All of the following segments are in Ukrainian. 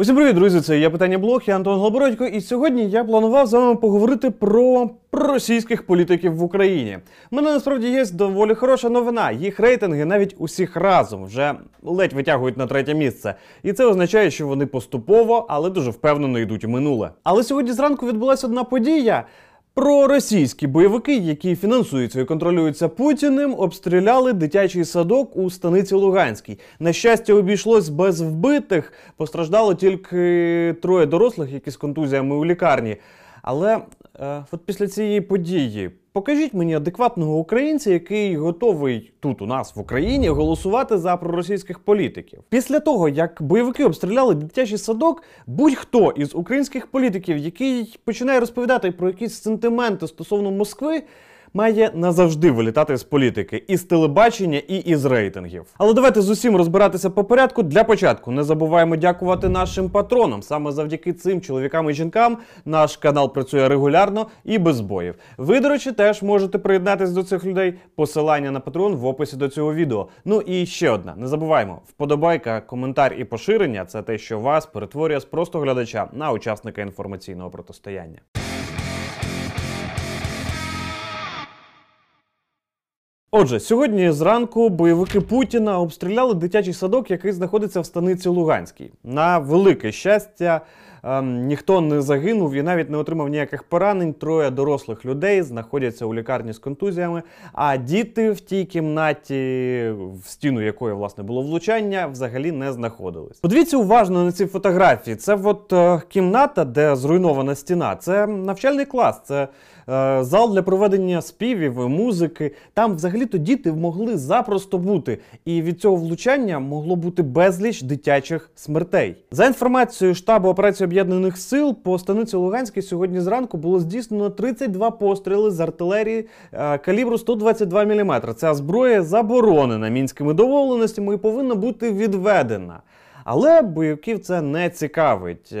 Усім привіт, друзі! Це я питання блог, я Антон Голобородько, і сьогодні я планував з вами поговорити про російських політиків в Україні. У мене насправді є доволі хороша новина. Їх рейтинги навіть усіх разом вже ледь витягують на третє місце. І це означає, що вони поступово, але дуже впевнено йдуть у минуле. Але сьогодні зранку відбулася одна подія. Проросійські бойовики, які фінансуються і контролюються Путіним, обстріляли дитячий садок у станиці Луганській. На щастя, обійшлось без вбитих. Постраждало тільки троє дорослих, які з контузіями у лікарні. Але е, от після цієї події покажіть мені адекватного українця, який готовий тут у нас в Україні голосувати за проросійських політиків. Після того, як бойовики обстріляли дитячий садок, будь-хто із українських політиків, який починає розповідати про якісь сентименти стосовно Москви має назавжди вилітати з політики, і з телебачення, і із рейтингів. Але давайте з усім розбиратися по порядку. Для початку не забуваємо дякувати нашим патронам. Саме завдяки цим чоловікам і жінкам наш канал працює регулярно і без боїв. Ви, до речі, теж можете приєднатися до цих людей. Посилання на патрон в описі до цього відео. Ну і ще одна: не забуваємо, вподобайка, коментар і поширення це те, що вас перетворює з просто глядача на учасника інформаційного протистояння. Отже, сьогодні зранку бойовики Путіна обстріляли дитячий садок, який знаходиться в станиці Луганській. На велике щастя, ем, ніхто не загинув і навіть не отримав ніяких поранень. Троє дорослих людей знаходяться у лікарні з контузіями. А діти в тій кімнаті, в стіну якої власне було влучання, взагалі не знаходились. Подивіться уважно на ці фотографії. Це от е, кімната, де зруйнована стіна. Це навчальний клас. Це Е, зал для проведення співів, музики. Там взагалі-то діти могли запросто бути, і від цього влучання могло бути безліч дитячих смертей. За інформацією штабу операції об'єднаних сил по станиці Луганській сьогодні зранку було здійснено 32 постріли з артилерії е, калібру 122 мм. Ця зброя заборонена мінськими домовленостями і повинна бути відведена. Але бойовиків це не цікавить.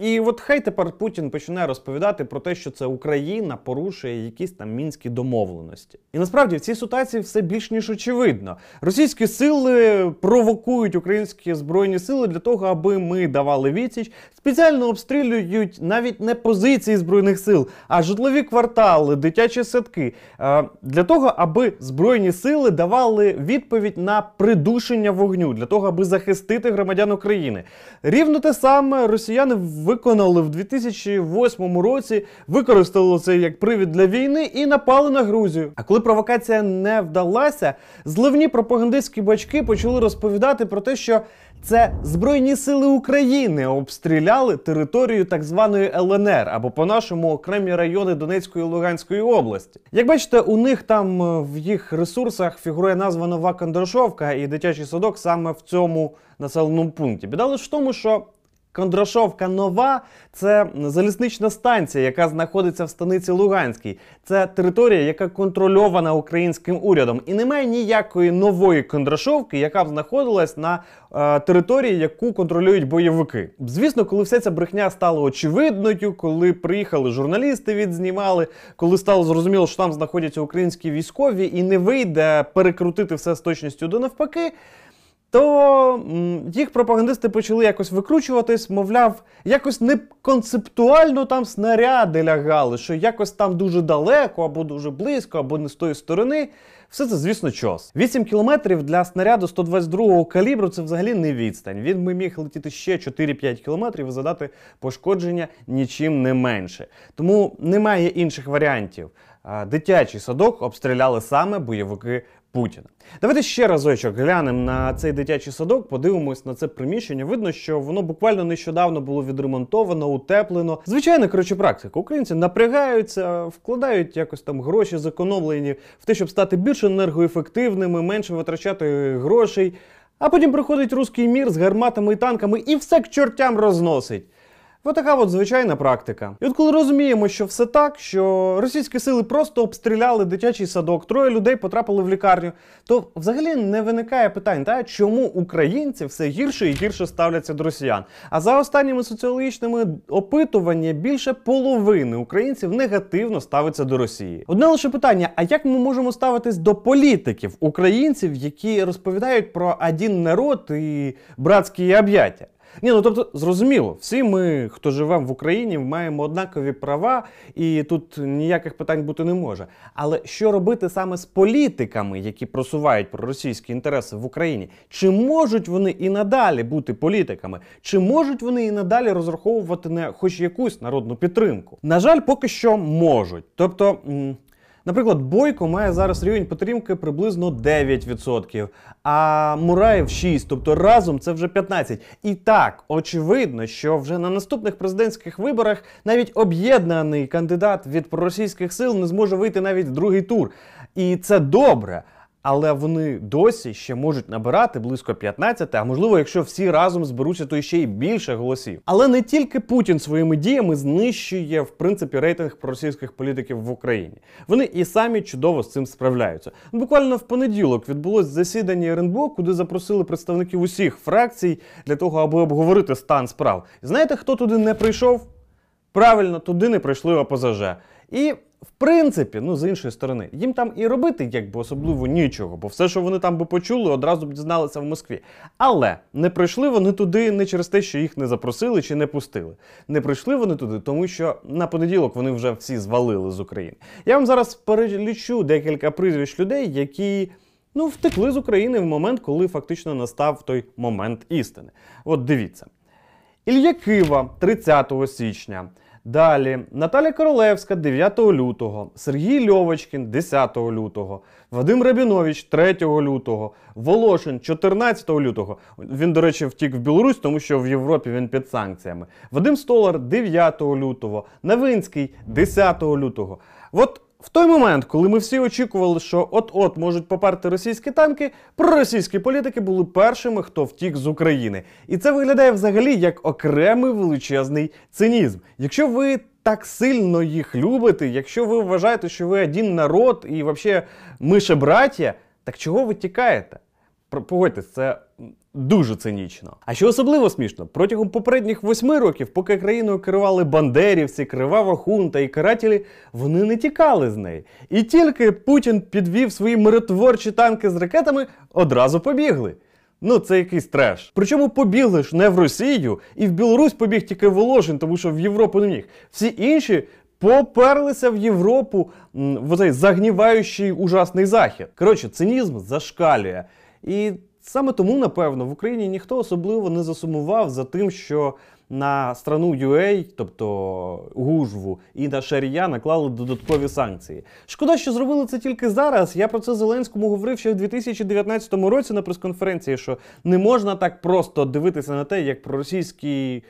Е, і от хай тепер Путін починає розповідати про те, що це Україна порушує якісь там мінські домовленості. І насправді в цій ситуації все більш ніж очевидно. Російські сили провокують українські збройні сили для того, аби ми давали відсіч, спеціально обстрілюють навіть не позиції збройних сил, а житлові квартали, дитячі садки. Для того, аби збройні сили давали відповідь на придушення вогню, для того, аби захистити громадян України. Рівно те саме росіяни в виконали в 2008 році, використали це як привід для війни і напали на Грузію. А коли провокація не вдалася, зливні пропагандистські бачки почали розповідати про те, що це Збройні сили України обстріляли територію так званої ЛНР або по-нашому окремі райони Донецької і Луганської області. Як бачите, у них там е, в їх ресурсах фігурує назва Нова Кондрашовка і дитячий садок саме в цьому населеному пункті. Біда лише в тому, що Кондрашовка нова це залізнична станція, яка знаходиться в станиці Луганській. Це територія, яка контрольована українським урядом, і немає ніякої нової Кондрашовки, яка б знаходилась на е, території, яку контролюють бойовики. Звісно, коли вся ця брехня стала очевидною, коли приїхали журналісти, відзнімали, коли стало зрозуміло, що там знаходяться українські військові, і не вийде перекрутити все з точністю до навпаки то їх пропагандисти почали якось викручуватись, мовляв, якось не концептуально там снаряди лягали, що якось там дуже далеко, або дуже близько, або не з тої сторони. Все це, звісно, чос. 8 кілометрів для снаряду 122-го калібру це взагалі не відстань. Він би міг летіти ще 4-5 кілометрів і задати пошкодження нічим не менше. Тому немає інших варіантів. Дитячий садок обстріляли саме бойовики Путіна. Давайте ще разочок глянемо на цей дитячий садок, подивимось на це приміщення. Видно, що воно буквально нещодавно було відремонтовано, утеплено. Звичайна коротше практика. Українці напрягаються, вкладають якось там гроші зекономлені в те, щоб стати більш енергоефективними, менше витрачати грошей. А потім приходить руський мір з гарматами і танками і все к чортям розносить. Ось така от звичайна практика. І от коли розуміємо, що все так, що російські сили просто обстріляли дитячий садок, троє людей потрапили в лікарню, то взагалі не виникає питань, та чому українці все гірше і гірше ставляться до росіян. А за останніми соціологічними опитуваннями більше половини українців негативно ставиться до Росії. Одне лише питання: а як ми можемо ставитись до політиків українців, які розповідають про один народ і братські об'яття? Ні, ну тобто, зрозуміло, всі ми, хто живемо в Україні, маємо однакові права, і тут ніяких питань бути не може. Але що робити саме з політиками, які просувають проросійські інтереси в Україні? Чи можуть вони і надалі бути політиками? Чи можуть вони і надалі розраховувати на хоч якусь народну підтримку? На жаль, поки що можуть. Тобто. Наприклад, Бойко має зараз рівень підтримки приблизно 9%, а Мураєв 6%, тобто разом це вже 15%. І так, очевидно, що вже на наступних президентських виборах навіть об'єднаний кандидат від проросійських сил не зможе вийти навіть в другий тур. І це добре. Але вони досі ще можуть набирати близько 15, а можливо, якщо всі разом зберуться, то ще й більше голосів. Але не тільки Путін своїми діями знищує в принципі рейтинг проросійських політиків в Україні. Вони і самі чудово з цим справляються. Буквально в понеділок відбулось засідання РНБО, куди запросили представників усіх фракцій для того, аби обговорити стан справ. Знаєте, хто туди не прийшов? Правильно, туди не прийшли ОПЗЖ. І в принципі, ну з іншої сторони, їм там і робити якби особливо нічого, бо все, що вони там би почули, одразу б дізналися в Москві. Але не прийшли вони туди не через те, що їх не запросили чи не пустили. Не прийшли вони туди, тому що на понеділок вони вже всі звалили з України. Я вам зараз перелічу декілька прізвищ людей, які. Ну, втекли з України в момент, коли фактично настав той момент істини. От дивіться. Ілля Кива 30 січня. Далі Наталя Королевська 9 лютого, Сергій Льовочкін 10 лютого, Вадим Рабінович 3 лютого, Волошин 14 лютого. Він, до речі, втік в Білорусь, тому що в Європі він під санкціями. Вадим Столар 9 лютого, Навинський 10 лютого. От в той момент, коли ми всі очікували, що от-от можуть поперти російські танки, проросійські політики були першими, хто втік з України. І це виглядає взагалі як окремий величезний цинізм. Якщо ви так сильно їх любите, якщо ви вважаєте, що ви один народ і взагалі ми ще браття, так чого ви тікаєте? Погодьтесь, це дуже цинічно. А що особливо смішно, протягом попередніх восьми років, поки країною керували бандерівці, кривава хунта і карателі, вони не тікали з неї. І тільки Путін підвів свої миротворчі танки з ракетами, одразу побігли. Ну, це якийсь треш. Причому побігли ж не в Росію, і в Білорусь побіг тільки Волошин, тому що в Європу не міг. Всі інші поперлися в Європу в оцей загніваючий ужасний захід. Коротше, цинізм зашкалює. І саме тому, напевно, в Україні ніхто особливо не засумував за тим, що на страну UA, тобто Гужву і на Шарія наклали додаткові санкції. Шкода, що зробили це тільки зараз. Я про це Зеленському говорив ще в 2019 році на прес-конференції, що не можна так просто дивитися на те, як проросійські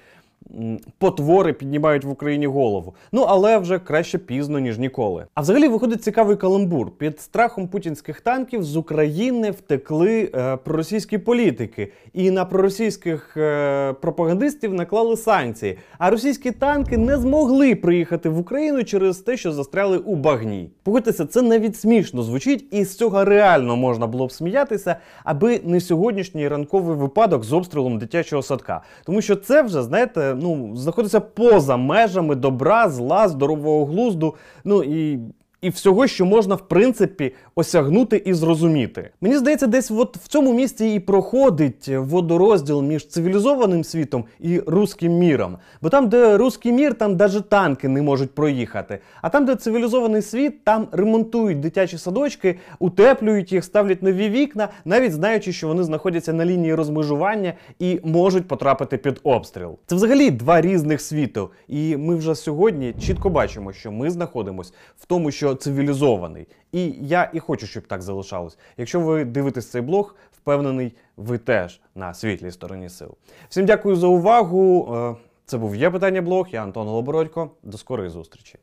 потвори піднімають в Україні голову. Ну але вже краще пізно, ніж ніколи. А взагалі виходить цікавий каламбур. Під страхом путінських танків з України втекли е, проросійські політики, і на проросійських е, пропагандистів наклали санкції. А російські танки не змогли приїхати в Україну через те, що застряли у багні. Погодьтеся, це навіть смішно звучить, і з цього реально можна було б сміятися, аби не сьогоднішній ранковий випадок з обстрілом дитячого садка. Тому що це вже, знаєте, ну, знаходиться поза межами добра, зла, здорового глузду. Ну і. І всього, що можна в принципі осягнути і зрозуміти. Мені здається, десь от в цьому місці і проходить водорозділ між цивілізованим світом і руським міром. Бо там, де руський мір, там навіть танки не можуть проїхати. А там, де цивілізований світ, там ремонтують дитячі садочки, утеплюють їх, ставлять нові вікна, навіть знаючи, що вони знаходяться на лінії розмежування і можуть потрапити під обстріл. Це взагалі два різних світу. І ми вже сьогодні чітко бачимо, що ми знаходимося в тому, що цивілізований. І я і хочу, щоб так залишалось. Якщо ви дивитесь цей блог, впевнений, ви теж на світлій стороні сил. Всім дякую за увагу. Е, Це був є питання блог. Я Антон Лобородько. До скорої зустрічі.